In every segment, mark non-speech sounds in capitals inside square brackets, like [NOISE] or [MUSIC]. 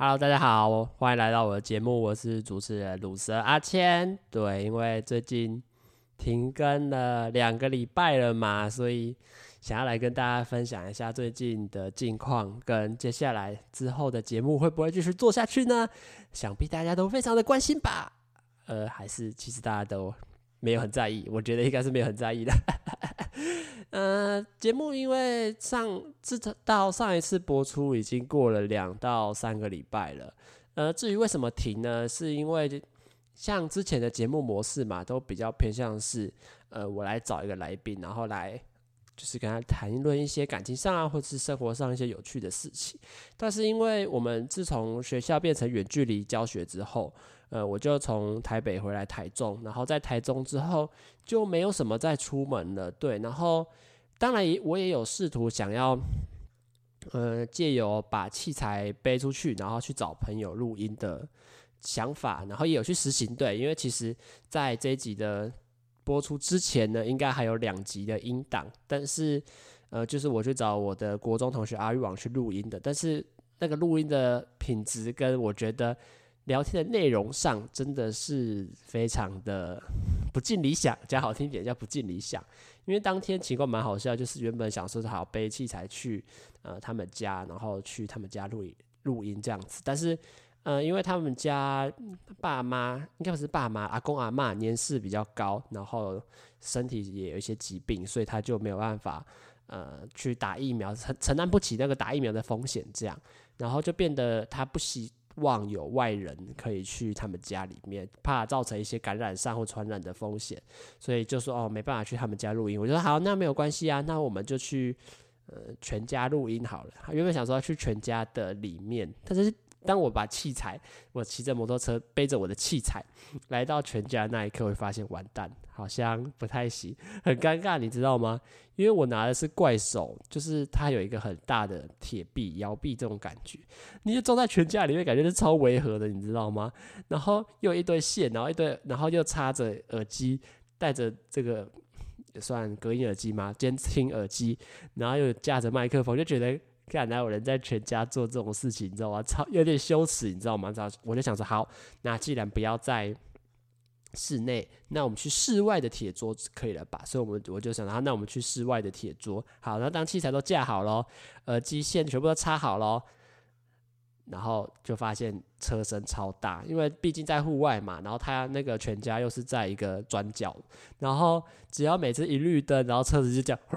Hello，大家好，欢迎来到我的节目，我是主持人鲁蛇阿谦。对，因为最近停更了两个礼拜了嘛，所以想要来跟大家分享一下最近的近况，跟接下来之后的节目会不会继续做下去呢？想必大家都非常的关心吧？呃，还是其实大家都没有很在意？我觉得应该是没有很在意的。[LAUGHS] 呃，节目因为上自到上一次播出已经过了两到三个礼拜了。呃，至于为什么停呢？是因为像之前的节目模式嘛，都比较偏向是，呃，我来找一个来宾，然后来就是跟他谈论一些感情上啊，或者是生活上一些有趣的事情。但是因为我们自从学校变成远距离教学之后，呃，我就从台北回来台中，然后在台中之后就没有什么再出门了。对，然后当然我也有试图想要，呃，借由把器材背出去，然后去找朋友录音的想法，然后也有去实行。对，因为其实在这一集的播出之前呢，应该还有两集的音档，但是呃，就是我去找我的国中同学阿玉王去录音的，但是那个录音的品质跟我觉得。聊天的内容上真的是非常的 [LAUGHS] 不尽理想，讲好听点叫不尽理想。因为当天情况蛮好笑，就是原本想说好背器材去呃他们家，然后去他们家录音录音这样子，但是呃因为他们家爸妈应该不是爸妈，阿公阿嬷年事比较高，然后身体也有一些疾病，所以他就没有办法呃去打疫苗，承承担不起那个打疫苗的风险，这样，然后就变得他不惜。望有外人可以去他们家里面，怕造成一些感染上或传染的风险，所以就说哦，没办法去他们家录音。我就说好，那没有关系啊，那我们就去呃全家录音好了。原本想说要去全家的里面，但是。当我把器材，我骑着摩托车背着我的器材来到全家那一刻，会发现完蛋，好像不太行，很尴尬，你知道吗？因为我拿的是怪手，就是它有一个很大的铁臂、摇臂这种感觉，你就装在全家里面，感觉是超违和的，你知道吗？然后又一堆线，然后一堆，然后又插着耳机，戴着这个也算隔音耳机吗？监听耳机，然后又架着麦克风，就觉得。看，哪有人在全家做这种事情，你知道吗？超有点羞耻，你知道吗？然后我就想说，好，那既然不要在室内，那我们去室外的铁桌子可以了吧？所以，我们我就想，然后那我们去室外的铁桌。好，那当器材都架好了，耳机线全部都插好了，然后就发现车身超大，因为毕竟在户外嘛。然后他那个全家又是在一个转角，然后只要每次一绿灯，然后车子就这样 [LAUGHS]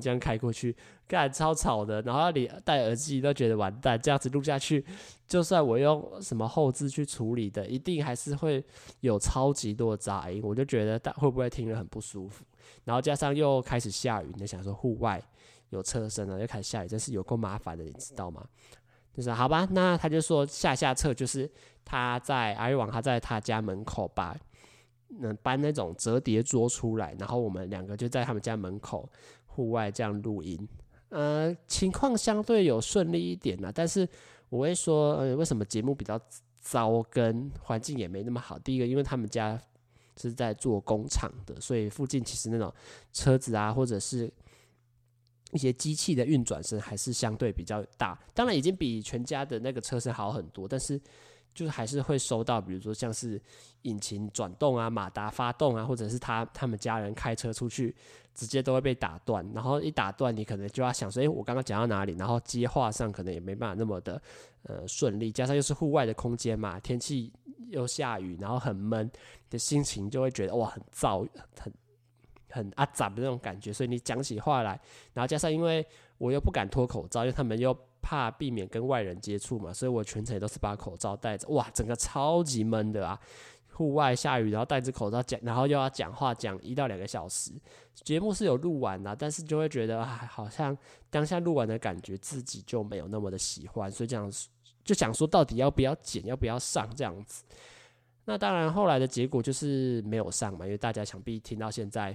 这样开过去。干超吵的，然后你戴耳机都觉得完蛋，这样子录下去，就算我用什么后置去处理的，一定还是会有超级多杂音，我就觉得会不会听了很不舒服。然后加上又开始下雨，你想说户外有车声了，又开始下雨，真是有够麻烦的，你知道吗？就是好吧，那他就说下下策就是他在阿玉王他在他家门口把嗯搬那种折叠桌出来，然后我们两个就在他们家门口户外这样录音。呃，情况相对有顺利一点啦，但是我会说，呃，为什么节目比较糟，跟环境也没那么好？第一个，因为他们家是在做工厂的，所以附近其实那种车子啊，或者是一些机器的运转声还是相对比较大。当然，已经比全家的那个车声好很多，但是。就是还是会收到，比如说像是引擎转动啊、马达发动啊，或者是他他们家人开车出去，直接都会被打断。然后一打断，你可能就要想说，诶，我刚刚讲到哪里？然后接话上可能也没办法那么的呃顺利。加上又是户外的空间嘛，天气又下雨，然后很闷，的心情就会觉得哇，很燥，很很阿杂的那种感觉。所以你讲起话来，然后加上因为我又不敢脱口罩，因为他们又。怕避免跟外人接触嘛，所以我全程也都是把口罩戴着。哇，整个超级闷的啊！户外下雨，然后戴着口罩讲，然后又要讲话讲一到两个小时。节目是有录完的，但是就会觉得啊，好像当下录完的感觉自己就没有那么的喜欢，所以这样就想说，到底要不要剪，要不要上这样子？那当然，后来的结果就是没有上嘛，因为大家想必听到现在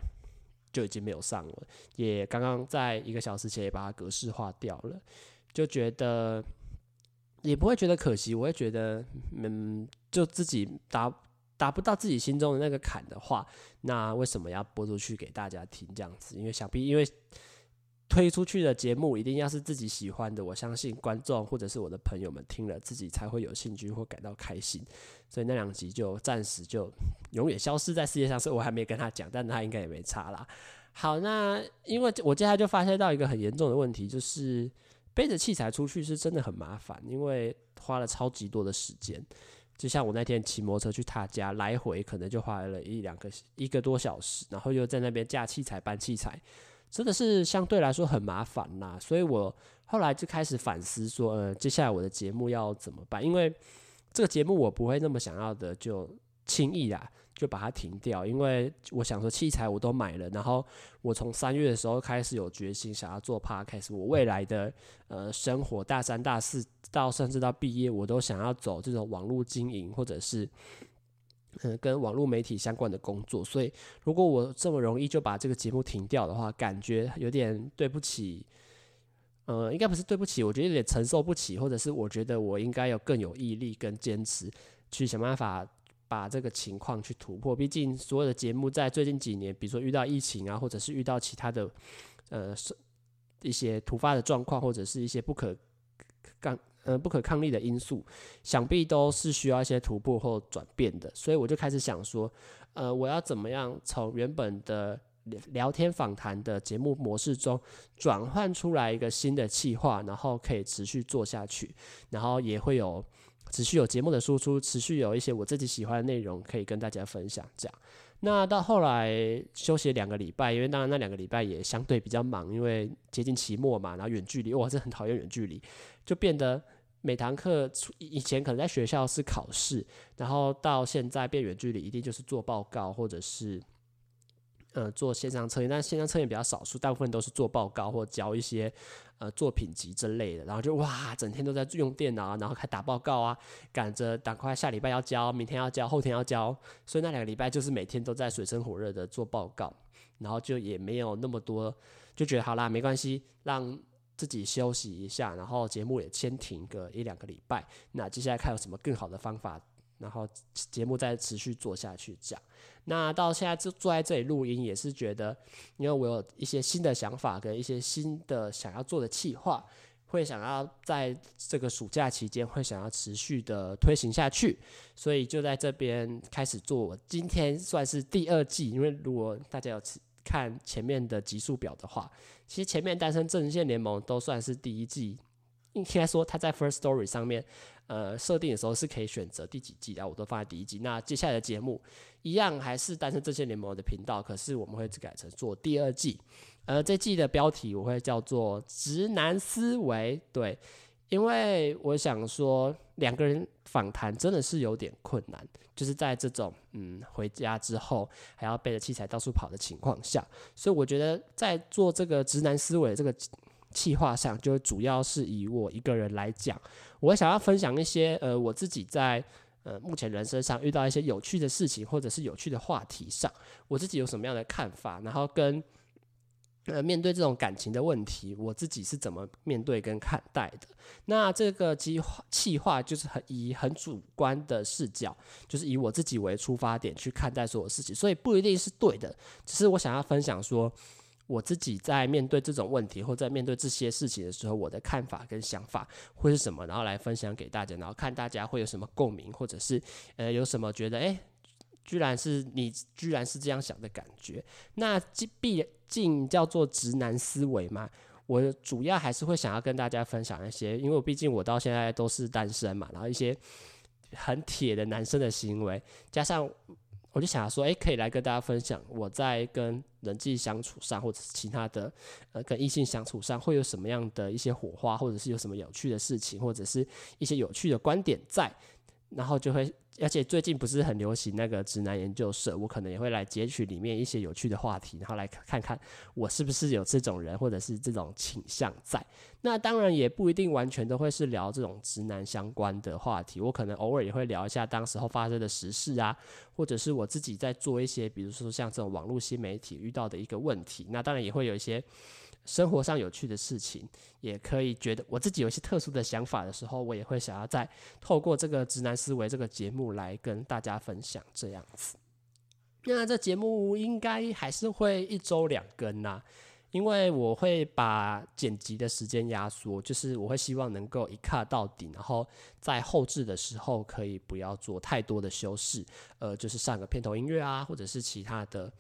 就已经没有上了，也刚刚在一个小时前也把它格式化掉了。就觉得也不会觉得可惜，我会觉得，嗯，就自己达达不到自己心中的那个坎的话，那为什么要播出去给大家听这样子？因为想必因为推出去的节目一定要是自己喜欢的，我相信观众或者是我的朋友们听了自己才会有兴趣或感到开心。所以那两集就暂时就永远消失在世界上，所以我还没跟他讲，但他应该也没差啦。好，那因为我接下来就发现到一个很严重的问题，就是背着器材出去是真的很麻烦，因为花了超级多的时间。就像我那天骑摩托车去他家，来回可能就花了一两个一个多小时，然后又在那边架器材搬器材，真的是相对来说很麻烦啦。所以我后来就开始反思说，呃，接下来我的节目要怎么办？因为这个节目我不会那么想要的就轻易啦。就把它停掉，因为我想说器材我都买了，然后我从三月的时候开始有决心想要做 podcast，我未来的呃生活大三大四到甚至到毕业，我都想要走这种网络经营或者是嗯、跟网络媒体相关的工作，所以如果我这么容易就把这个节目停掉的话，感觉有点对不起，呃，应该不是对不起，我觉得有点承受不起，或者是我觉得我应该有更有毅力跟坚持去想办法。把这个情况去突破，毕竟所有的节目在最近几年，比如说遇到疫情啊，或者是遇到其他的呃一些突发的状况，或者是一些不可抗呃不可抗力的因素，想必都是需要一些突破或转变的。所以我就开始想说，呃，我要怎么样从原本的聊天访谈的节目模式中转换出来一个新的企划，然后可以持续做下去，然后也会有。持续有节目的输出，持续有一些我自己喜欢的内容可以跟大家分享。这样，那到后来休息两个礼拜，因为当然那两个礼拜也相对比较忙，因为接近期末嘛，然后远距离，我还是很讨厌远距离，就变得每堂课以前可能在学校是考试，然后到现在变远距离，一定就是做报告或者是。呃，做线上测验，但线上测验比较少数，大部分都是做报告或交一些呃作品集之类的。然后就哇，整天都在用电脑，然后开打报告啊，赶着赶快下礼拜要交，明天要交，后天要交。所以那两个礼拜就是每天都在水深火热的做报告，然后就也没有那么多，就觉得好啦，没关系，让自己休息一下，然后节目也先停个一两个礼拜。那接下来看有什么更好的方法。然后节目再持续做下去，这样。那到现在就坐在这里录音，也是觉得，因为我有一些新的想法跟一些新的想要做的企划，会想要在这个暑假期间会想要持续的推行下去，所以就在这边开始做。今天算是第二季，因为如果大家有看前面的集数表的话，其实前面单身阵线联盟都算是第一季。应该说，他在 First Story 上面，呃，设定的时候是可以选择第几季，然后我都放在第一季。那接下来的节目一样还是单身这些联盟的频道，可是我们会改成做第二季。呃，这季的标题我会叫做“直男思维”，对，因为我想说两个人访谈真的是有点困难，就是在这种嗯回家之后还要背着器材到处跑的情况下，所以我觉得在做这个“直男思维”这个。企划上就主要是以我一个人来讲，我想要分享一些呃我自己在呃目前人生上遇到一些有趣的事情，或者是有趣的话题上，我自己有什么样的看法，然后跟呃面对这种感情的问题，我自己是怎么面对跟看待的。那这个计划企划就是很以很主观的视角，就是以我自己为出发点去看待所有事情，所以不一定是对的，只是我想要分享说。我自己在面对这种问题或在面对这些事情的时候，我的看法跟想法会是什么，然后来分享给大家，然后看大家会有什么共鸣，或者是呃有什么觉得哎，居然是你居然是这样想的感觉。那毕竟叫做直男思维嘛，我主要还是会想要跟大家分享一些，因为我毕竟我到现在都是单身嘛，然后一些很铁的男生的行为，加上。我就想说，诶，可以来跟大家分享我在跟人际相处上，或者是其他的，呃，跟异性相处上会有什么样的一些火花，或者是有什么有趣的事情，或者是一些有趣的观点在，然后就会。而且最近不是很流行那个直男研究社，我可能也会来截取里面一些有趣的话题，然后来看看我是不是有这种人，或者是这种倾向在。那当然也不一定完全都会是聊这种直男相关的话题，我可能偶尔也会聊一下当时候发生的时事啊，或者是我自己在做一些，比如说像这种网络新媒体遇到的一个问题。那当然也会有一些。生活上有趣的事情，也可以觉得我自己有一些特殊的想法的时候，我也会想要再透过这个直男思维这个节目来跟大家分享这样子。那这节目应该还是会一周两更呐，因为我会把剪辑的时间压缩，就是我会希望能够一卡到底，然后在后制的时候可以不要做太多的修饰，呃，就是上个片头音乐啊，或者是其他的，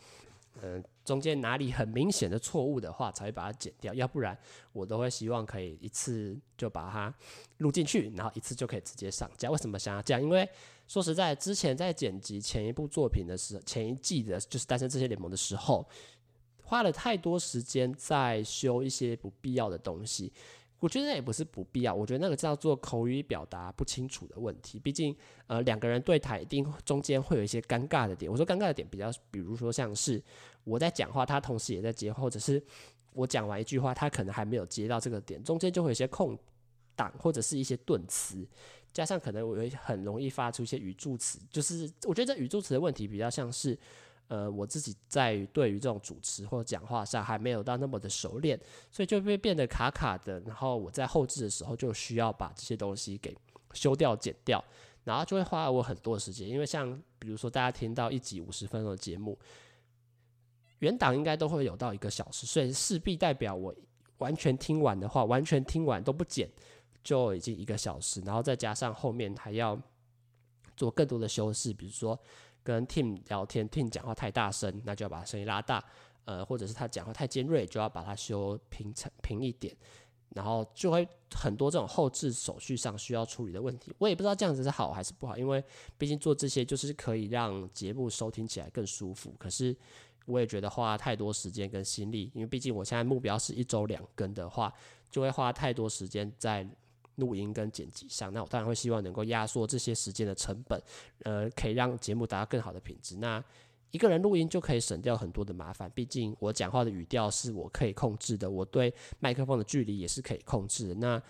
呃，中间哪里很明显的错误的话，才会把它剪掉，要不然我都会希望可以一次就把它录进去，然后一次就可以直接上架。为什么想要这样？因为说实在，之前在剪辑前一部作品的时候，前一季的就是《单身这些联盟》的时候。花了太多时间在修一些不必要的东西，我觉得那也不是不必要，我觉得那个叫做口语表达不清楚的问题。毕竟，呃，两个人对台一定中间会有一些尴尬的点。我说尴尬的点比较，比如说像是我在讲话，他同时也在接，或者是我讲完一句话，他可能还没有接到这个点，中间就会有一些空档或者是一些顿词，加上可能我会很容易发出一些语助词，就是我觉得这语助词的问题比较像是。呃，我自己在对于这种主持或讲话上还没有到那么的熟练，所以就会变得卡卡的。然后我在后置的时候就需要把这些东西给修掉、剪掉，然后就会花我很多时间。因为像比如说大家听到一集五十分钟的节目，原档应该都会有到一个小时，所以势必代表我完全听完的话，完全听完都不剪就已经一个小时，然后再加上后面还要做更多的修饰，比如说。跟 Tim 聊天，Tim 讲话太大声，那就要把声音拉大，呃，或者是他讲话太尖锐，就要把它修平成平一点，然后就会很多这种后置手续上需要处理的问题。我也不知道这样子是好还是不好，因为毕竟做这些就是可以让节目收听起来更舒服。可是我也觉得花太多时间跟心力，因为毕竟我现在目标是一周两更的话，就会花太多时间在。录音跟剪辑上，那我当然会希望能够压缩这些时间的成本，呃，可以让节目达到更好的品质。那一个人录音就可以省掉很多的麻烦，毕竟我讲话的语调是我可以控制的，我对麦克风的距离也是可以控制的。那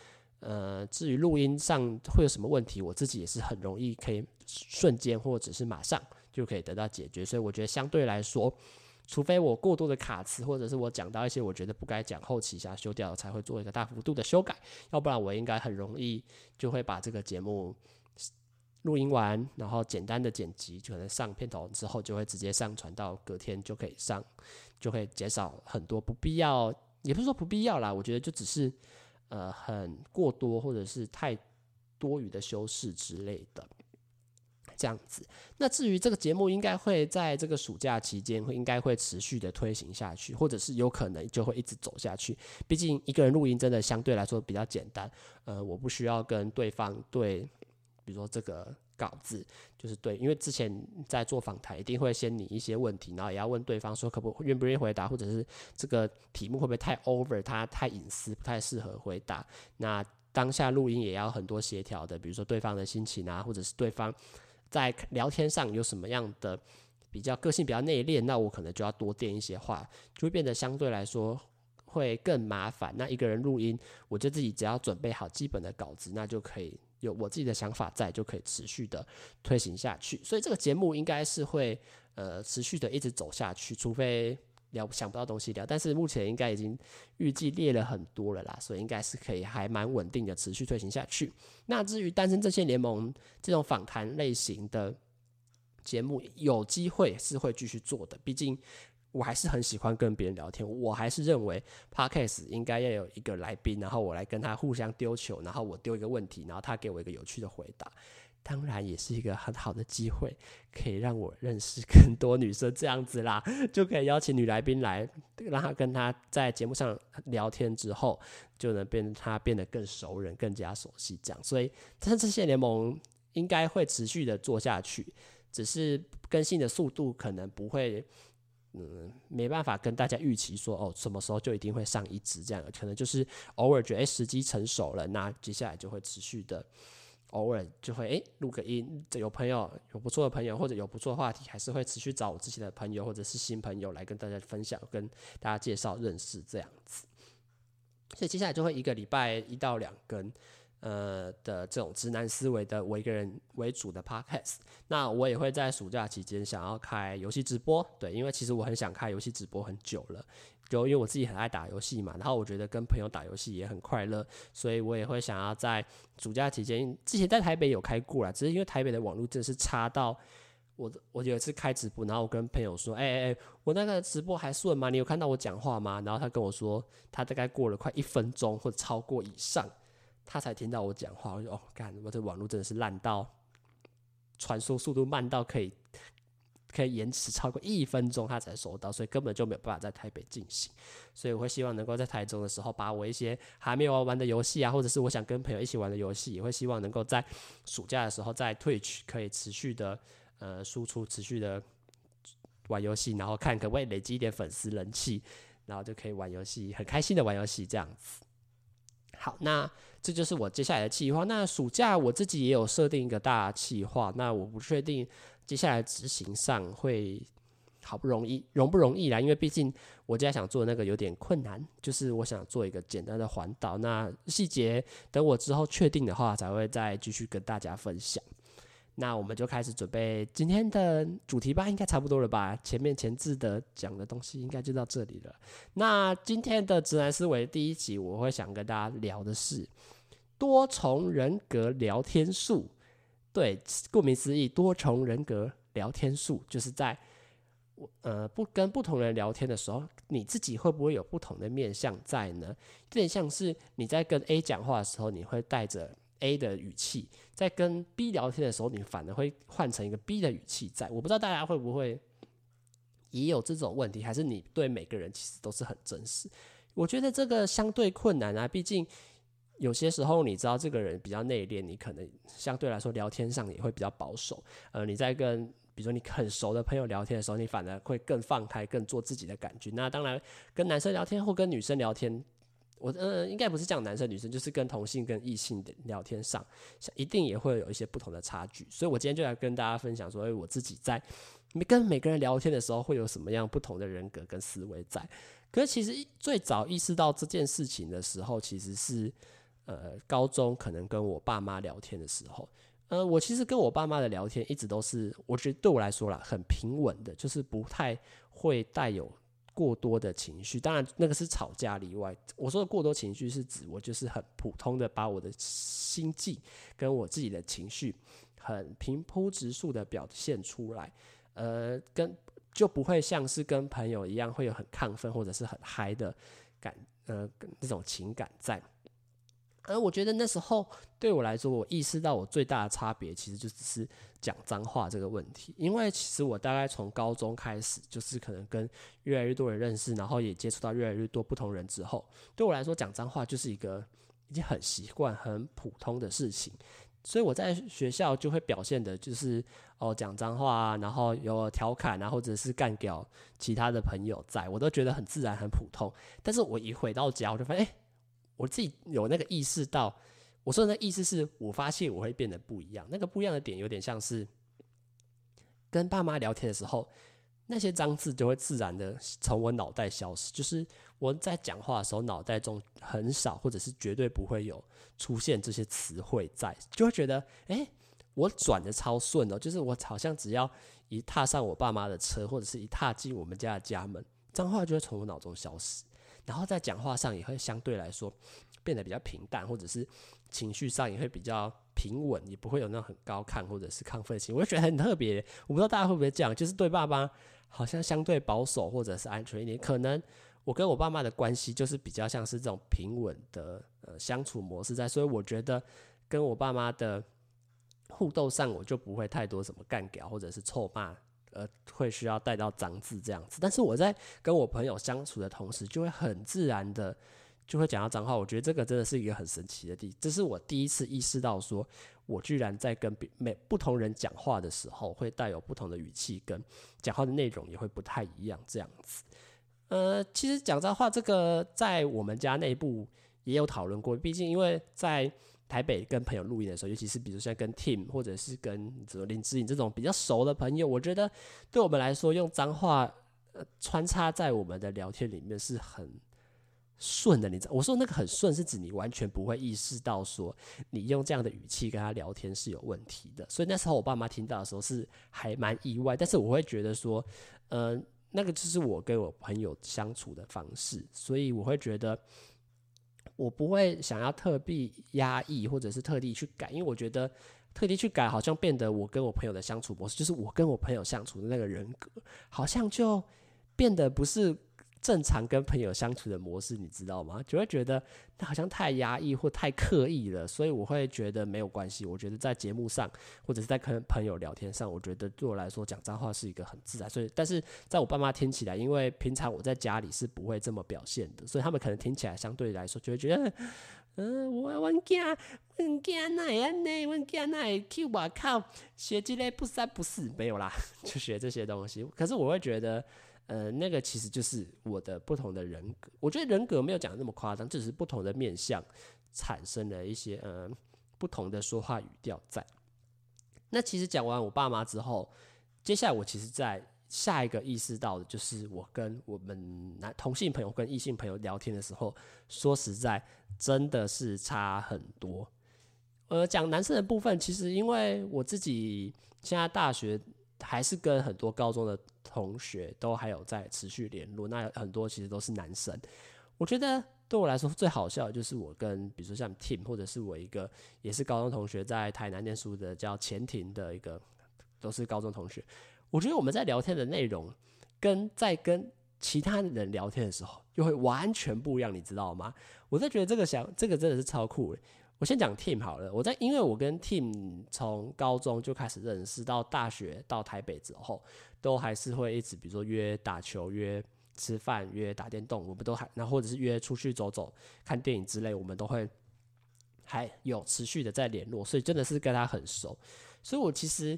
呃，至于录音上会有什么问题，我自己也是很容易可以瞬间或者是马上就可以得到解决。所以我觉得相对来说。除非我过多的卡词，或者是我讲到一些我觉得不该讲，后期想修掉，才会做一个大幅度的修改。要不然我应该很容易就会把这个节目录音完，然后简单的剪辑，就可能上片头之后就会直接上传到隔天就可以上，就会减少很多不必要，也不是说不必要啦，我觉得就只是呃很过多或者是太多余的修饰之类的。这样子，那至于这个节目应该会在这个暑假期间会应该会持续的推行下去，或者是有可能就会一直走下去。毕竟一个人录音真的相对来说比较简单，呃，我不需要跟对方对，比如说这个稿子就是对，因为之前在做访谈一定会先拟一些问题，然后也要问对方说可不愿不愿意回答，或者是这个题目会不会太 over，他太隐私不太适合回答。那当下录音也要很多协调的，比如说对方的心情啊，或者是对方。在聊天上有什么样的比较个性比较内敛，那我可能就要多垫一些话，就会变得相对来说会更麻烦。那一个人录音，我就自己只要准备好基本的稿子，那就可以有我自己的想法在，就可以持续的推行下去。所以这个节目应该是会呃持续的一直走下去，除非。聊想不到东西聊，但是目前应该已经预计列了很多了啦，所以应该是可以还蛮稳定的持续推行下去。那至于单身阵线联盟这种访谈类型的节目，有机会是会继续做的。毕竟我还是很喜欢跟别人聊天，我还是认为 Podcast 应该要有一个来宾，然后我来跟他互相丢球，然后我丢一个问题，然后他给我一个有趣的回答。当然也是一个很好的机会，可以让我认识更多女生，这样子啦，[LAUGHS] 就可以邀请女来宾来，让她跟她在节目上聊天之后，就能变她变得更熟人，更加熟悉这样。所以，单身阵线联盟应该会持续的做下去，只是更新的速度可能不会，嗯，没办法跟大家预期说哦，什么时候就一定会上一支这样，可能就是偶尔觉得哎时机成熟了，那接下来就会持续的。偶尔就会诶录个音，有朋友有不错的朋友或者有不错的话题，还是会持续找我之前的朋友或者是新朋友来跟大家分享，跟大家介绍认识这样子。所以接下来就会一个礼拜一到两更，呃的这种直男思维的我一个人为主的 podcast。那我也会在暑假期间想要开游戏直播，对，因为其实我很想开游戏直播很久了。就因为我自己很爱打游戏嘛，然后我觉得跟朋友打游戏也很快乐，所以我也会想要在暑假期间，之前在台北有开过啦，只是因为台北的网络真的是差到我我有一次开直播，然后我跟朋友说，哎哎哎，我那个直播还顺吗？你有看到我讲话吗？然后他跟我说，他大概过了快一分钟或者超过以上，他才听到我讲话。我就哦，干，我这网络真的是烂到，传输速度慢到可以。可以延迟超过一分钟，他才收到，所以根本就没有办法在台北进行。所以我会希望能够在台中的时候，把我一些还没有玩的游戏啊，或者是我想跟朋友一起玩的游戏，也会希望能够在暑假的时候在 Twitch 可以持续的呃输出，持续的玩游戏，然后看可不可以累积一点粉丝人气，然后就可以玩游戏，很开心的玩游戏这样子。好，那这就是我接下来的计划。那暑假我自己也有设定一个大计划，那我不确定。接下来执行上会好不容易，容不容易啦？因为毕竟我现在想做那个有点困难，就是我想做一个简单的环岛。那细节等我之后确定的话，才会再继续跟大家分享。那我们就开始准备今天的主题吧，应该差不多了吧？前面前置的讲的东西应该就到这里了。那今天的直男思维第一集，我会想跟大家聊的是多重人格聊天术。对，顾名思义，多重人格聊天术就是在呃不跟不同人聊天的时候，你自己会不会有不同的面向在呢？有点像是你在跟 A 讲话的时候，你会带着 A 的语气；在跟 B 聊天的时候，你反而会换成一个 B 的语气在。我不知道大家会不会也有这种问题，还是你对每个人其实都是很真实？我觉得这个相对困难啊，毕竟。有些时候，你知道这个人比较内敛，你可能相对来说聊天上也会比较保守。呃，你在跟比如说你很熟的朋友聊天的时候，你反而会更放开，更做自己的感觉。那当然，跟男生聊天或跟女生聊天，我呃应该不是讲男生女生，就是跟同性跟异性的聊天上，一定也会有一些不同的差距。所以我今天就来跟大家分享说，我自己在跟每个人聊天的时候，会有什么样不同的人格跟思维在。可是其实最早意识到这件事情的时候，其实是。呃，高中可能跟我爸妈聊天的时候，呃，我其实跟我爸妈的聊天一直都是，我觉得对我来说啦，很平稳的，就是不太会带有过多的情绪。当然，那个是吵架例外。我说的过多情绪是指我就是很普通的把我的心境跟我自己的情绪很平铺直述的表现出来，呃，跟就不会像是跟朋友一样会有很亢奋或者是很嗨的感，呃，那种情感在。而我觉得那时候对我来说，我意识到我最大的差别，其实就只是讲脏话这个问题。因为其实我大概从高中开始，就是可能跟越来越多人认识，然后也接触到越来越多不同人之后，对我来说讲脏话就是一个已经很习惯、很普通的事情。所以我在学校就会表现的就是哦讲脏话啊，然后有调侃啊，或者是干掉其他的朋友在，在我都觉得很自然、很普通。但是我一回到家，我就发现，哎。我自己有那个意识到，我说的那意思是我发现我会变得不一样。那个不一样的点有点像是跟爸妈聊天的时候，那些脏字就会自然的从我脑袋消失。就是我在讲话的时候，脑袋中很少或者是绝对不会有出现这些词汇在，就会觉得哎，我转的超顺哦。就是我好像只要一踏上我爸妈的车，或者是一踏进我们家的家门，脏话就会从我脑中消失。然后在讲话上也会相对来说变得比较平淡，或者是情绪上也会比较平稳，也不会有那种很高亢或者是亢奋性。我就觉得很特别，我不知道大家会不会这样，就是对爸妈好像相对保守或者是安全一点。可能我跟我爸妈的关系就是比较像是这种平稳的呃相处模式在，所以我觉得跟我爸妈的互动上，我就不会太多什么干掉或者是臭骂。呃，会需要带到脏字这样子，但是我在跟我朋友相处的同时，就会很自然的就会讲到脏话。我觉得这个真的是一个很神奇的地，这是我第一次意识到，说我居然在跟每不同人讲话的时候，会带有不同的语气，跟讲话的内容也会不太一样这样子。呃，其实讲脏话这个在我们家内部也有讨论过，毕竟因为在。台北跟朋友录音的时候，尤其是比如说跟 Tim 或者是跟林志颖这种比较熟的朋友，我觉得对我们来说，用脏话呃穿插在我们的聊天里面是很顺的。你知道，我说那个很顺，是指你完全不会意识到说你用这样的语气跟他聊天是有问题的。所以那时候我爸妈听到的时候是还蛮意外，但是我会觉得说，嗯、那个就是我跟我朋友相处的方式，所以我会觉得。我不会想要特地压抑或者是特地去改，因为我觉得特地去改好像变得我跟我朋友的相处模式，就是我跟我朋友相处的那个人格，好像就变得不是。正常跟朋友相处的模式，你知道吗？就会觉得那好像太压抑或太刻意了，所以我会觉得没有关系。我觉得在节目上或者是在跟朋友聊天上，我觉得对我来说讲脏话是一个很自然。所以，但是在我爸妈听起来，因为平常我在家里是不会这么表现的，所以他们可能听起来相对来说就会觉得，嗯、我我囝我囝那样呢，我囝那去我靠学这类不三不四没有啦，[LAUGHS] 就学这些东西。可是我会觉得。呃，那个其实就是我的不同的人格。我觉得人格没有讲的那么夸张，只是不同的面向产生了一些呃不同的说话语调在。那其实讲完我爸妈之后，接下来我其实在下一个意识到的就是，我跟我们男同性朋友跟异性朋友聊天的时候，说实在真的是差很多。呃，讲男生的部分，其实因为我自己现在大学。还是跟很多高中的同学都还有在持续联络，那很多其实都是男生。我觉得对我来说最好笑的就是我跟比如说像 Tim 或者是我一个也是高中同学在台南念书的叫钱婷的一个，都是高中同学。我觉得我们在聊天的内容跟在跟其他人聊天的时候又会完全不一样，你知道吗？我在觉得这个想这个真的是超酷的。我先讲 Tim 好了，我在因为我跟 Tim 从高中就开始认识，到大学到台北之后，都还是会一直，比如说约打球、约吃饭、约打电动，我们都还，那或者是约出去走走、看电影之类，我们都会还有持续的在联络，所以真的是跟他很熟。所以我其实，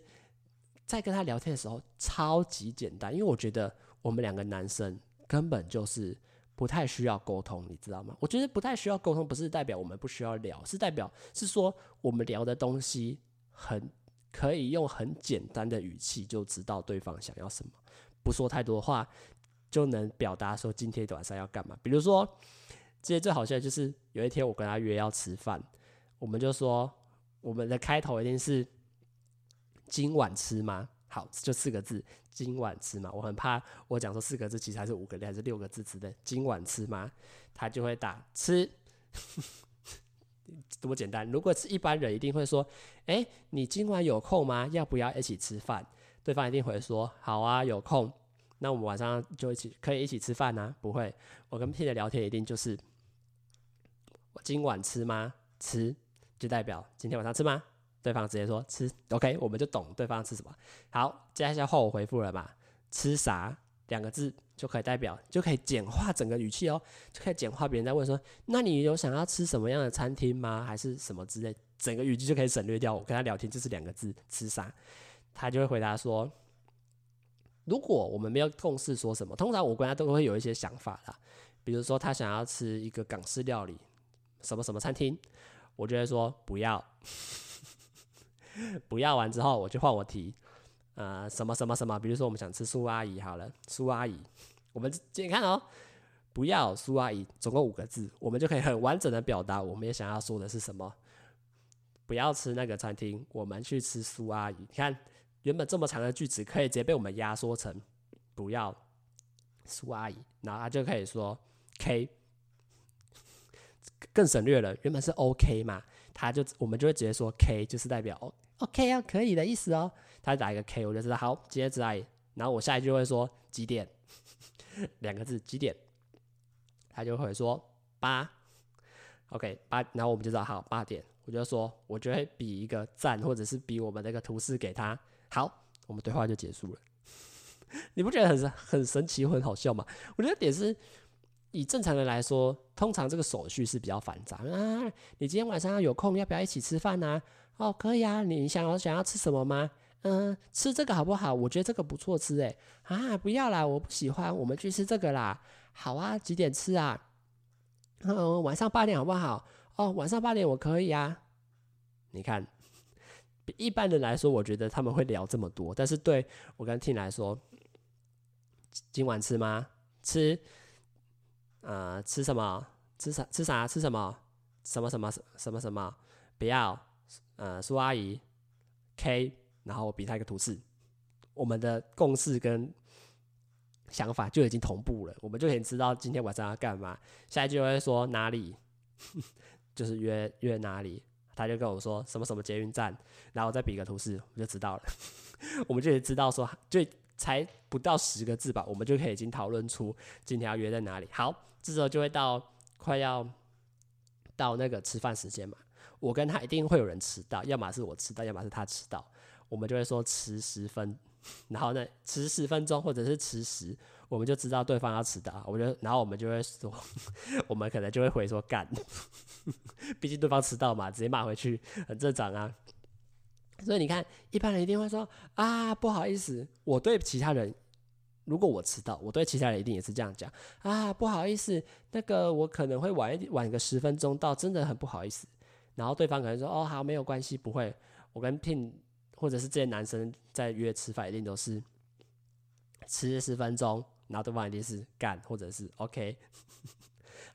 在跟他聊天的时候超级简单，因为我觉得我们两个男生根本就是。不太需要沟通，你知道吗？我觉得不太需要沟通，不是代表我们不需要聊，是代表是说我们聊的东西很可以用很简单的语气就知道对方想要什么，不说太多话就能表达说今天晚上要干嘛。比如说，这些最好笑的就是有一天我跟他约要吃饭，我们就说我们的开头一定是今晚吃吗？好，就四个字，今晚吃吗？我很怕我讲说四个字，其实还是五个字还是六个字之类。今晚吃吗？他就会打吃，多简单。如果是一般人，一定会说，哎，你今晚有空吗？要不要一起吃饭？对方一定会说，好啊，有空。那我们晚上就一起可以一起吃饭呢？不会，我跟 P 的聊天一定就是，我今晚吃吗？吃，就代表今天晚上吃吗？对方直接说吃，OK，我们就懂对方吃什么。好，接下来换我回复了嘛？吃啥两个字就可以代表，就可以简化整个语气哦，就可以简化别人在问说，那你有想要吃什么样的餐厅吗？还是什么之类，整个语气就可以省略掉。我跟他聊天就是两个字，吃啥，他就会回答说，如果我们没有共识说什么，通常我跟他都会有一些想法啦，比如说他想要吃一个港式料理，什么什么餐厅，我就会说不要。[LAUGHS] [LAUGHS] 不要完之后，我就换我提，呃，什么什么什么，比如说我们想吃苏阿姨，好了，苏阿姨，我们你看哦，不要苏阿姨，总共五个字，我们就可以很完整的表达我们也想要说的是什么。不要吃那个餐厅，我们去吃苏阿姨。你看，原本这么长的句子，可以直接被我们压缩成不要苏阿姨，然后他就可以说 K，更省略了，原本是 OK 嘛。他就我们就会直接说 K，就是代表 OK 啊，可以的意思哦。他打一个 K，我就知道好，今天只爱。然后我下一句会说几点，[LAUGHS] 两个字几点，他就会说八，OK 八，然后我们就知道好八点，我就说我就会比一个赞，或者是比我们那个图示给他，好，我们对话就结束了。[LAUGHS] 你不觉得很很神奇很好笑吗？我觉得点是。以正常人来说，通常这个手续是比较繁杂啊。你今天晚上有空，要不要一起吃饭呢？哦，可以啊。你想要想要吃什么吗？嗯，吃这个好不好？我觉得这个不错吃诶。啊，不要啦，我不喜欢。我们去吃这个啦。好啊，几点吃啊？嗯，晚上八点好不好？哦，晚上八点我可以啊。你看，比一般人来说，我觉得他们会聊这么多，但是对我跟 Tim 来说，今晚吃吗？吃。呃，吃什么？吃啥？吃啥？吃什么？什么什么什么什么？不要。呃，苏阿姨，K，然后我比他一个图示，我们的共识跟想法就已经同步了，我们就可以知道今天晚上要干嘛。下一句就会说哪里？[LAUGHS] 就是约约哪里，他就跟我说什么什么捷运站，然后再比个图示，我就知道了。[LAUGHS] 我们就知道说，就才不到十个字吧，我们就可以已经讨论出今天要约在哪里。好，这时候就会到快要到那个吃饭时间嘛，我跟他一定会有人迟到，要么是我迟到，要么是他迟到，我们就会说迟十分，[LAUGHS] 然后呢迟十分钟或者是迟十，我们就知道对方要迟到，我就然后我们就会说，[LAUGHS] 我们可能就会回说干，[LAUGHS] 毕竟对方迟到嘛，直接骂回去很正常啊。所以你看，一般人一定会说啊，不好意思，我对其他人，如果我迟到，我对其他人一定也是这样讲啊，不好意思，那个我可能会晚一点，晚个十分钟到，真的很不好意思。然后对方可能说哦，好，没有关系，不会。我跟 Tim 或者是这些男生在约吃饭，一定都是迟十分钟，然后对方一定是干，或者是 OK，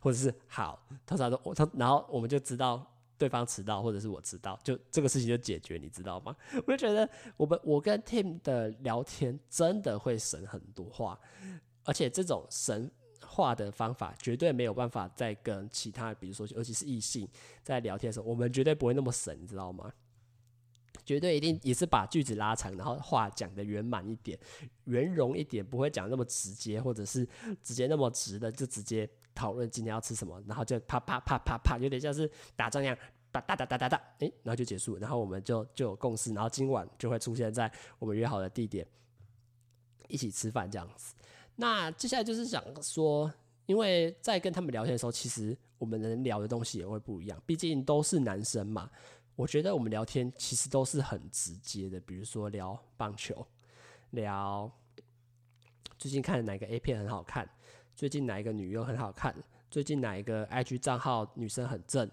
或者是好，通常都我他，然后我们就知道。对方迟到，或者是我迟到，就这个事情就解决，你知道吗？[LAUGHS] 我就觉得我们我跟 Tim 的聊天真的会省很多话，而且这种省话的方法绝对没有办法再跟其他，比如说尤其是异性在聊天的时候，我们绝对不会那么省，你知道吗？绝对一定也是把句子拉长，然后话讲得圆满一点、圆融一点，不会讲那么直接，或者是直接那么直的就直接。讨论今天要吃什么，然后就啪啪啪啪啪，有点像是打仗一样，哒哒哒哒哒哒，诶，然后就结束，然后我们就就有共识，然后今晚就会出现在我们约好的地点，一起吃饭这样子。那接下来就是想说，因为在跟他们聊天的时候，其实我们能聊的东西也会不一样，毕竟都是男生嘛。我觉得我们聊天其实都是很直接的，比如说聊棒球，聊最近看哪个 A 片很好看。最近哪一个女优很好看？最近哪一个 IG 账号女生很正？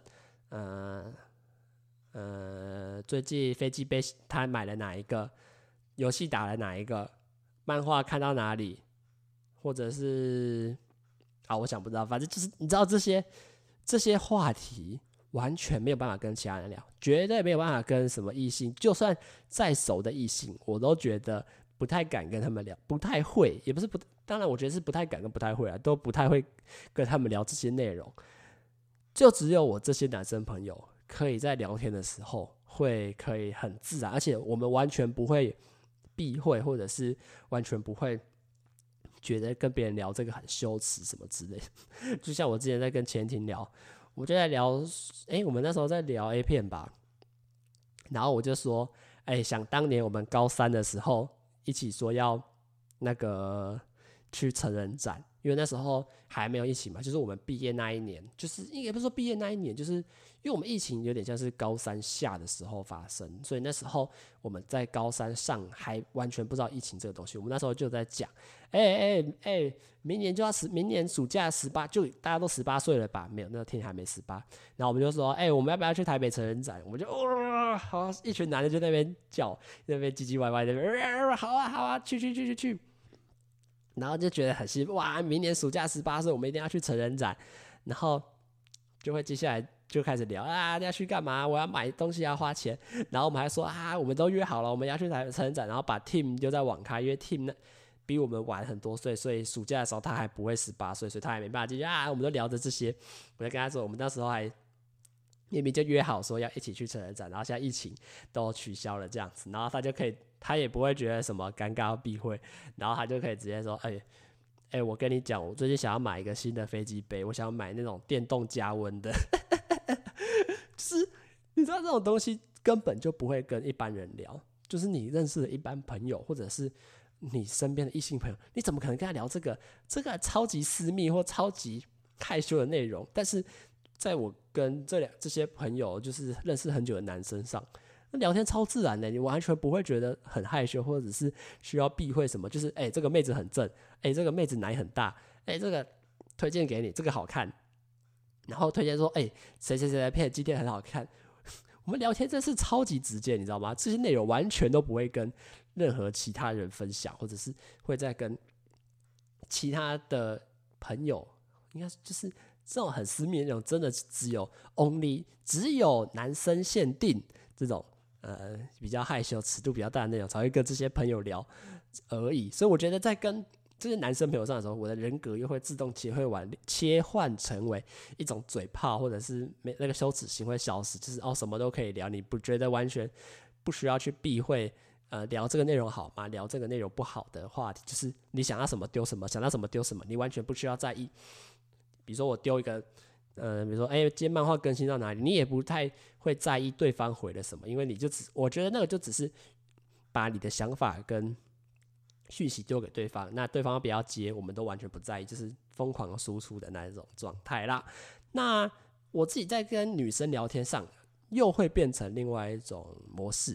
呃呃，最近飞机杯他买了哪一个？游戏打了哪一个？漫画看到哪里？或者是啊，我想不知道，反正就是你知道这些这些话题完全没有办法跟其他人聊，绝对没有办法跟什么异性，就算再熟的异性，我都觉得不太敢跟他们聊，不太会，也不是不。当然，我觉得是不太敢跟不太会啊，都不太会跟他们聊这些内容。就只有我这些男生朋友，可以在聊天的时候会可以很自然，而且我们完全不会避讳，或者是完全不会觉得跟别人聊这个很羞耻什么之类。就像我之前在跟前庭聊，我就在聊，哎，我们那时候在聊 A 片吧，然后我就说，哎，想当年我们高三的时候一起说要那个。去成人展，因为那时候还没有疫情嘛，就是我们毕业那一年，就是应该不是说毕业那一年，就是因为我们疫情有点像是高三下的时候发生，所以那时候我们在高三上还完全不知道疫情这个东西。我们那时候就在讲，哎哎哎，明年就要十，明年暑假十八，就大家都十八岁了吧？没有，那天还没十八。然后我们就说，哎，我们要不要去台北成人展？我们就哦，好，一群男的就在那边叫，那边唧唧歪歪的，好啊好啊，去去去去去。然后就觉得很兴奋哇！明年暑假十八岁，我们一定要去成人展，然后就会接下来就开始聊啊，要去干嘛？我要买东西要花钱。然后我们还说啊，我们都约好了，我们要去台成人展，然后把 Tim 丢在网咖，因为 Tim 呢比我们晚很多岁，所以暑假的时候他还不会十八岁，所以他还没办法进去啊。我们都聊着这些，我就跟他说，我们那时候还明明就约好说要一起去成人展，然后现在疫情都取消了这样子，然后他就可以。他也不会觉得什么尴尬避讳，[LAUGHS] 然后他就可以直接说：“哎、欸，哎、我跟你讲，我最近想要买一个新的飞机杯，我想要买那种电动加温的。[LAUGHS] ”就是你知道这种东西根本就不会跟一般人聊，就是你认识的一般朋友，或者是你身边的异性朋友，你怎么可能跟他聊这个？这个超级私密或超级害羞的内容？但是在我跟这两这些朋友，就是认识很久的男生上。聊天超自然的，你完全不会觉得很害羞，或者是需要避讳什么。就是哎、这个妹子很正，哎、这个妹子奶很大，哎、这个推荐给你，这个好看。然后推荐说，哎、欸，谁谁谁的片今天很好看。[LAUGHS] 我们聊天真是超级直接，你知道吗？这些内容完全都不会跟任何其他人分享，或者是会再跟其他的朋友，应该就是这种很私密的那种，真的只有 only 只有男生限定这种。呃，比较害羞、尺度比较大的那种，才会跟这些朋友聊而已。所以我觉得，在跟这些男生朋友上的时候，我的人格又会自动切会往切换成为一种嘴炮，或者是没那个羞耻心会消失，就是哦什么都可以聊，你不觉得完全不需要去避讳呃聊这个内容好吗？聊这个内容不好的话题，就是你想要什么丢什么，想要什么丢什么，你完全不需要在意。比如说我丢一个，呃，比如说哎，今天漫画更新到哪里，你也不太会在意对方回了什么，因为你就只我觉得那个就只是把你的想法跟。讯息丢给对方，那对方不要接，我们都完全不在意，就是疯狂输出的那一种状态啦。那我自己在跟女生聊天上，又会变成另外一种模式，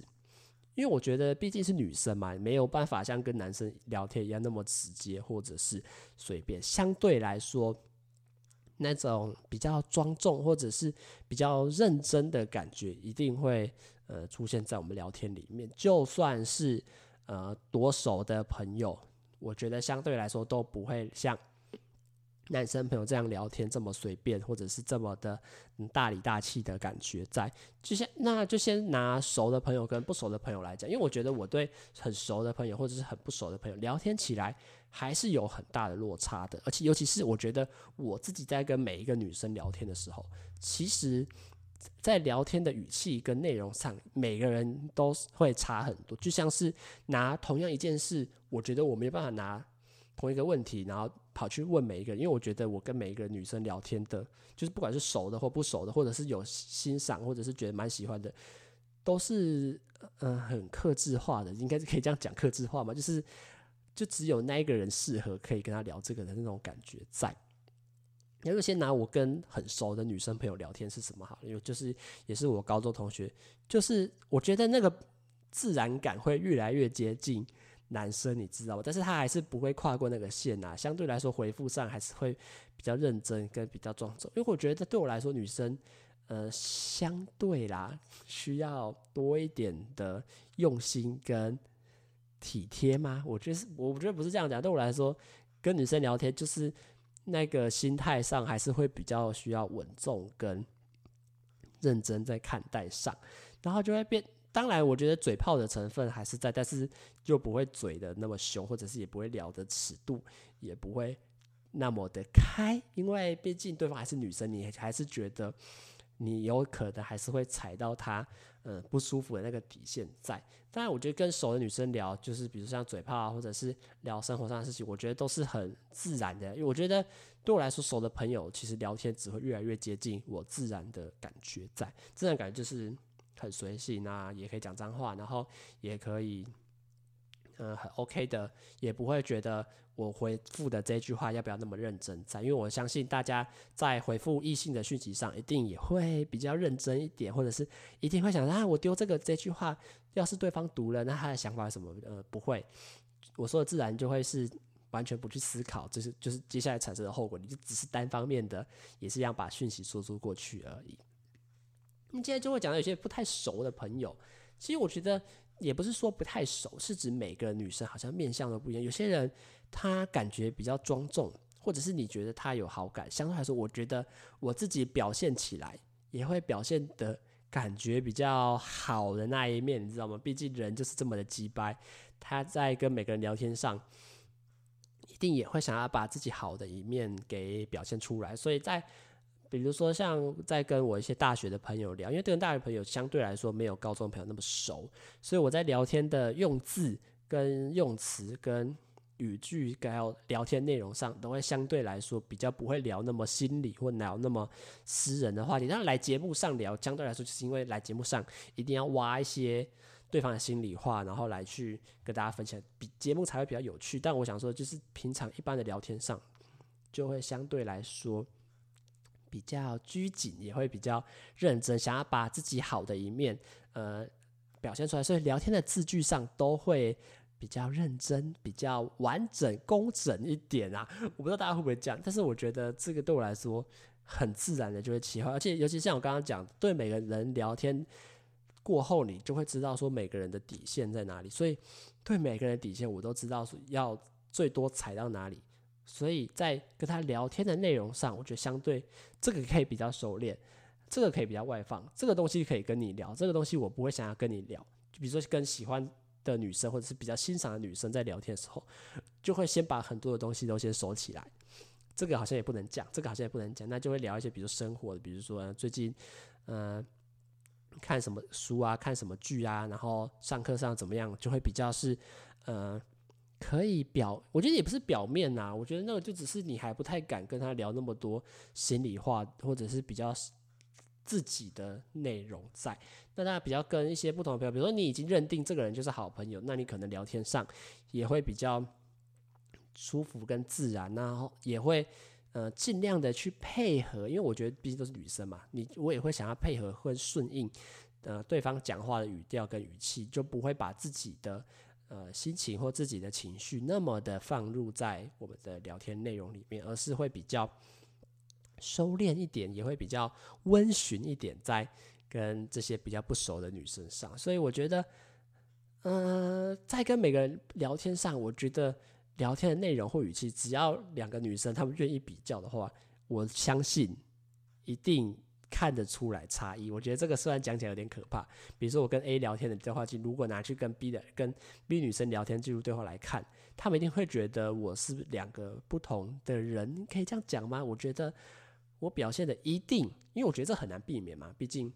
因为我觉得毕竟是女生嘛，没有办法像跟男生聊天一样那么直接，或者是随便。相对来说，那种比较庄重或者是比较认真的感觉，一定会呃出现在我们聊天里面，就算是。呃，多熟的朋友，我觉得相对来说都不会像男生朋友这样聊天这么随便，或者是这么的大礼大气的感觉在。就先那就先拿熟的朋友跟不熟的朋友来讲，因为我觉得我对很熟的朋友或者是很不熟的朋友聊天起来还是有很大的落差的，而且尤其是我觉得我自己在跟每一个女生聊天的时候，其实。在聊天的语气跟内容上，每个人都会差很多。就像是拿同样一件事，我觉得我没办法拿同一个问题，然后跑去问每一个人，因为我觉得我跟每一个女生聊天的，就是不管是熟的或不熟的，或者是有欣赏，或者是觉得蛮喜欢的，都是嗯、很克制化的，应该是可以这样讲克制化嘛，就是就只有那一个人适合可以跟他聊这个的那种感觉在。那就先拿我跟很熟的女生朋友聊天是什么好？因为就是也是我高中同学，就是我觉得那个自然感会越来越接近男生，你知道吗？但是他还是不会跨过那个线呐。相对来说，回复上还是会比较认真跟比较庄重。因为我觉得对我来说，女生呃相对啦需要多一点的用心跟体贴吗？我觉得是，我觉得不是这样讲。对我来说，跟女生聊天就是。那个心态上还是会比较需要稳重跟认真在看待上，然后就会变。当然，我觉得嘴炮的成分还是在，但是就不会嘴的那么凶，或者是也不会聊的尺度也不会那么的开，因为毕竟对方还是女生，你还是觉得你有可能还是会踩到她。嗯，不舒服的那个底线在。当然，我觉得跟熟的女生聊，就是比如像嘴炮啊，或者是聊生活上的事情，我觉得都是很自然的。因为我觉得对我来说，熟的朋友其实聊天只会越来越接近我自然的感觉在。自然感觉就是很随性啊，也可以讲脏话，然后也可以。嗯，很 OK 的，也不会觉得我回复的这句话要不要那么认真在，因为我相信大家在回复异性的讯息上，一定也会比较认真一点，或者是一定会想啊，我丢这个这句话，要是对方读了，那他的想法是什么？呃，不会，我说的自然就会是完全不去思考，就是就是接下来产生的后果，你就只是单方面的，也是一样把讯息说出过去而已。那今天就会讲到有些不太熟的朋友，其实我觉得。也不是说不太熟，是指每个女生好像面相都不一样。有些人他感觉比较庄重，或者是你觉得他有好感，相对来说，我觉得我自己表现起来也会表现的感觉比较好的那一面，你知道吗？毕竟人就是这么的鸡掰，他在跟每个人聊天上，一定也会想要把自己好的一面给表现出来，所以在。比如说，像在跟我一些大学的朋友聊，因为跟大学朋友相对来说没有高中朋友那么熟，所以我在聊天的用字、跟用词、跟语句，还有聊天内容上，都会相对来说比较不会聊那么心理或聊那么私人的话题。当然来节目上聊，相对来说就是因为来节目上一定要挖一些对方的心里话，然后来去跟大家分享，比节目才会比较有趣。但我想说，就是平常一般的聊天上，就会相对来说。比较拘谨，也会比较认真，想要把自己好的一面，呃，表现出来。所以聊天的字句上都会比较认真，比较完整、工整一点啊。我不知道大家会不会这样，但是我觉得这个对我来说很自然的就会切换，而且尤其像我刚刚讲，对每个人聊天过后，你就会知道说每个人的底线在哪里。所以对每个人的底线，我都知道说要最多踩到哪里。所以在跟他聊天的内容上，我觉得相对这个可以比较熟练，这个可以比较外放，这个东西可以跟你聊，这个东西我不会想要跟你聊。就比如说跟喜欢的女生或者是比较欣赏的女生在聊天的时候，就会先把很多的东西都先收起来。这个好像也不能讲，这个好像也不能讲，那就会聊一些比如生活的，比如说最近，呃，看什么书啊，看什么剧啊，然后上课上怎么样，就会比较是，呃，可以表，我觉得也不是表面呐，我觉得那个就只是你还不太敢跟他聊那么多心里话，或者是比较自己的内容在。那大家比较跟一些不同的朋友，比如说你已经认定这个人就是好朋友，那你可能聊天上也会比较。舒服跟自然，然后也会呃尽量的去配合，因为我觉得毕竟都是女生嘛，你我也会想要配合或顺应呃对方讲话的语调跟语气，就不会把自己的呃心情或自己的情绪那么的放入在我们的聊天内容里面，而是会比较收敛一点，也会比较温驯一点，在跟这些比较不熟的女生上。所以我觉得，呃，在跟每个人聊天上，我觉得。聊天的内容或语气，只要两个女生她们愿意比较的话，我相信一定看得出来差异。我觉得这个虽然讲起来有点可怕，比如说我跟 A 聊天的对话记录，如果拿去跟 B 的跟 B 女生聊天记录对话来看，他们一定会觉得我是两个不同的人。可以这样讲吗？我觉得我表现的一定，因为我觉得这很难避免嘛。毕竟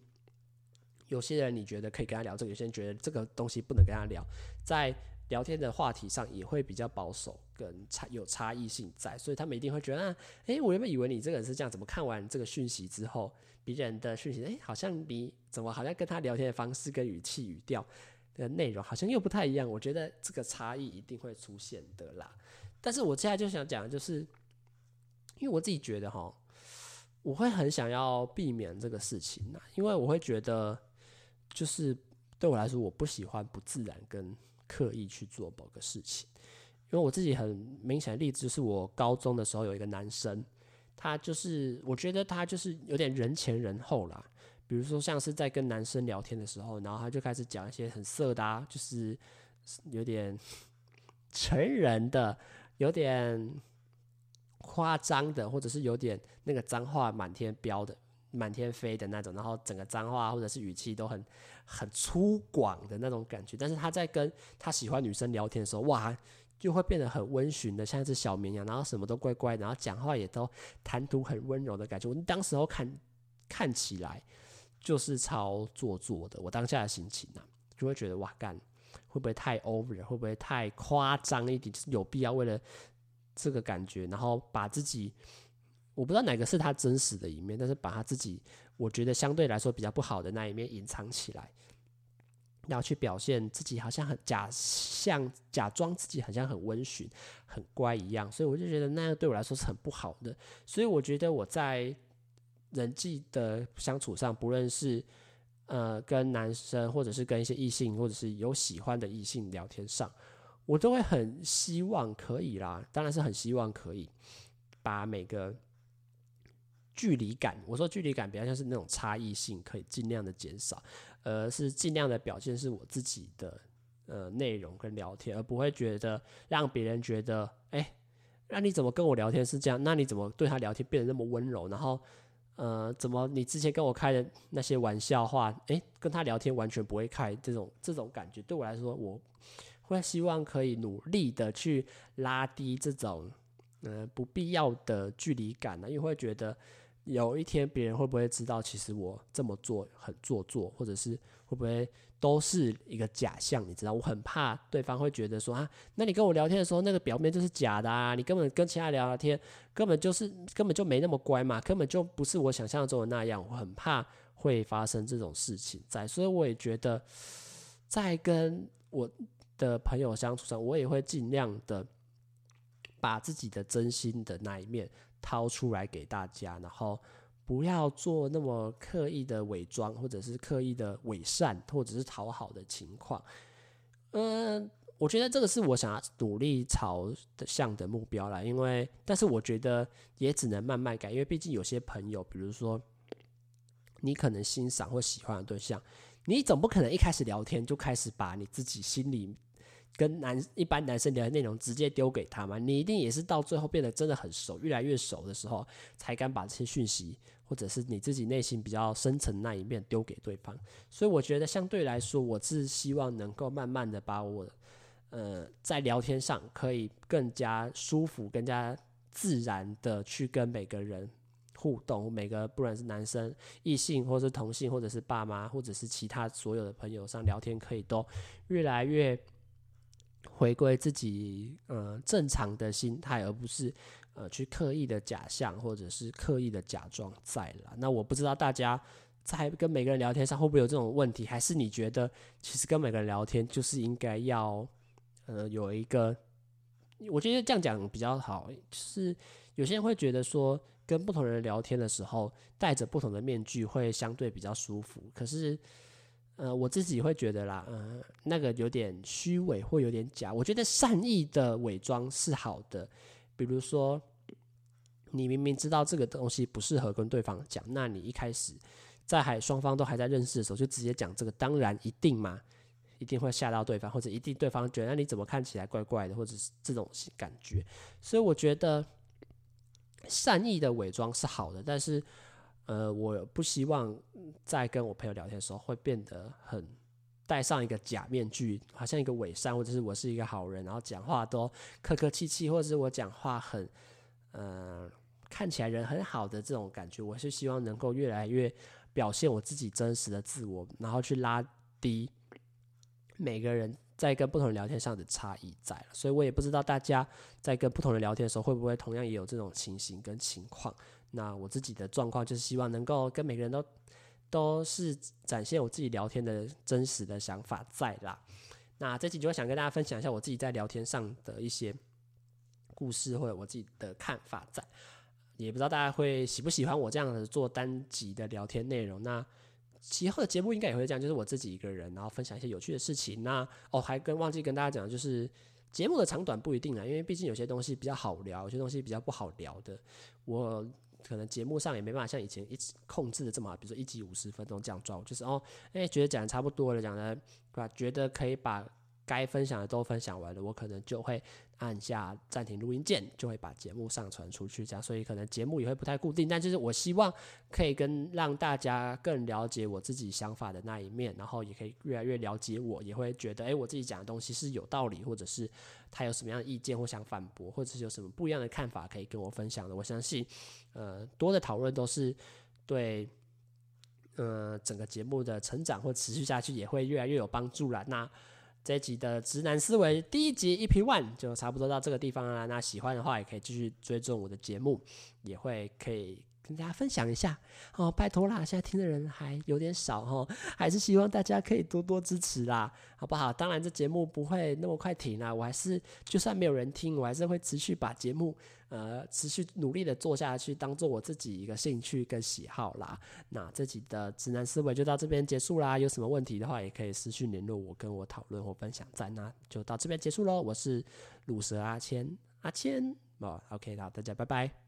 有些人你觉得可以跟他聊这个，有些人觉得这个东西不能跟他聊，在。聊天的话题上也会比较保守，跟差有差异性在，所以他们一定会觉得，啊，诶，我原本以为你这个人是这样，怎么看完这个讯息之后，别人的讯息，诶，好像你怎么好像跟他聊天的方式、跟语气、语调的内容好像又不太一样？我觉得这个差异一定会出现的啦。但是我现在就想讲，就是因为我自己觉得哈，我会很想要避免这个事情呢，因为我会觉得，就是对我来说，我不喜欢不自然跟。刻意去做某个事情，因为我自己很明显的例子就是，我高中的时候有一个男生，他就是我觉得他就是有点人前人后啦。比如说像是在跟男生聊天的时候，然后他就开始讲一些很色的啊，就是有点 [LAUGHS] 成人的、有点夸张的，或者是有点那个脏话满天飙的。满天飞的那种，然后整个脏话或者是语气都很很粗犷的那种感觉。但是他在跟他喜欢女生聊天的时候，哇，就会变得很温驯的，像一只小绵羊，然后什么都乖乖的，然后讲话也都谈吐很温柔的感觉。我当时候看看起来就是超做作的，我当下的心情呢、就会觉得哇干，会不会太 over，会不会太夸张一点？就是有必要为了这个感觉，然后把自己。我不知道哪个是他真实的一面，但是把他自己我觉得相对来说比较不好的那一面隐藏起来，然后去表现自己好像很假像假装自己好像很温驯、很乖一样，所以我就觉得那样对我来说是很不好的。所以我觉得我在人际的相处上，不论是呃跟男生，或者是跟一些异性，或者是有喜欢的异性聊天上，我都会很希望可以啦，当然是很希望可以把每个。距离感，我说距离感比较像是那种差异性，可以尽量的减少，而是尽量的表现是我自己的呃内容跟聊天，而不会觉得让别人觉得，哎、那你怎么跟我聊天是这样？那你怎么对他聊天变得那么温柔？然后呃，怎么你之前跟我开的那些玩笑话，哎、跟他聊天完全不会开这种这种感觉，对我来说，我会希望可以努力的去拉低这种呃不必要的距离感呢，因为会觉得。有一天，别人会不会知道，其实我这么做很做作，或者是会不会都是一个假象？你知道，我很怕对方会觉得说啊，那你跟我聊天的时候，那个表面就是假的啊，你根本跟其他聊聊天，根本就是根本就没那么乖嘛，根本就不是我想象中的那样。我很怕会发生这种事情在，所以我也觉得，在跟我的朋友相处上，我也会尽量的把自己的真心的那一面。掏出来给大家，然后不要做那么刻意的伪装，或者是刻意的伪善，或者是讨好的情况。嗯，我觉得这个是我想要努力朝的向的目标啦。因为，但是我觉得也只能慢慢改，因为毕竟有些朋友，比如说你可能欣赏或喜欢的对象，你总不可能一开始聊天就开始把你自己心里。跟男一般男生聊的内容直接丢给他嘛？你一定也是到最后变得真的很熟，越来越熟的时候，才敢把这些讯息，或者是你自己内心比较深层那一面丢给对方。所以我觉得相对来说，我是希望能够慢慢的把我呃，在聊天上可以更加舒服、更加自然的去跟每个人互动。每个不管是男生、异性，或是同性，或者是爸妈，或者是其他所有的朋友上聊天，可以都越来越回归自己呃正常的心态，而不是呃去刻意的假象，或者是刻意的假装在了。那我不知道大家在跟每个人聊天上会不会有这种问题，还是你觉得其实跟每个人聊天就是应该要。呃，有一个，我觉得这样讲比较好，就是有些人会觉得说，跟不同人聊天的时候，戴着不同的面具会相对比较舒服。可是，呃，我自己会觉得啦，嗯、那个有点虚伪或有点假。我觉得善意的伪装是好的，比如说，你明明知道这个东西不适合跟对方讲，那你一开始在还双方都还在认识的时候，就直接讲这个，当然一定嘛。一定会吓到对方，或者一定对方觉得你怎么看起来怪怪的，或者是这种感觉。所以我觉得善意的伪装是好的，但是呃，我不希望在跟我朋友聊天的时候会变得很戴上一个假面具，好像一个伪善，或者是我是一个好人，然后讲话都客客气气，或者是我讲话很呃看起来人很好的这种感觉。我是希望能够越来越表现我自己真实的自我，然后去拉低。每个人在跟不同人聊天上的差异在了，所以我也不知道大家在跟不同人聊天的时候会不会同样也有这种情形跟情况。那我自己的状况就是希望能够跟每个人都都是展现我自己聊天的真实的想法在啦。那这集就会想跟大家分享一下我自己在聊天上的一些故事或者我自己的看法在，也不知道大家会喜不喜欢我这样子做单集的聊天内容。那。其后的节目应该也会这样，就是我自己一个人，然后分享一些有趣的事情。那哦，还跟忘记跟大家讲，就是节目的长短不一定啊，因为毕竟有些东西比较好聊，有些东西比较不好聊的，我可能节目上也没办法像以前一直控制的这么，比如说一集五十分钟这样抓，就是哦，哎，觉得讲的差不多了，讲的对吧？觉得可以把。该分享的都分享完了，我可能就会按下暂停录音键，就会把节目上传出去。这样，所以可能节目也会不太固定，但就是我希望可以跟让大家更了解我自己想法的那一面，然后也可以越来越了解我，也会觉得，诶，我自己讲的东西是有道理，或者是他有什么样的意见或想反驳，或者是有什么不一样的看法可以跟我分享的。我相信，呃，多的讨论都是对，呃，整个节目的成长或持续下去也会越来越有帮助啦。那。这一集的直男思维第一集 EP One 就差不多到这个地方啦。那喜欢的话，也可以继续追踪我的节目，也会可以。跟大家分享一下哦，拜托啦！现在听的人还有点少哦，[LAUGHS] 还是希望大家可以多多支持啦，好不好？当然，这节目不会那么快停啦，我还是就算没有人听，我还是会持续把节目呃持续努力的做下去，当做我自己一个兴趣跟喜好啦。那这集的直男思维就到这边结束啦，有什么问题的话，也可以私讯联络我，跟我讨论或分享在。那就到这边结束喽，我是鲁蛇阿谦，阿谦哦，OK，好，大家拜拜。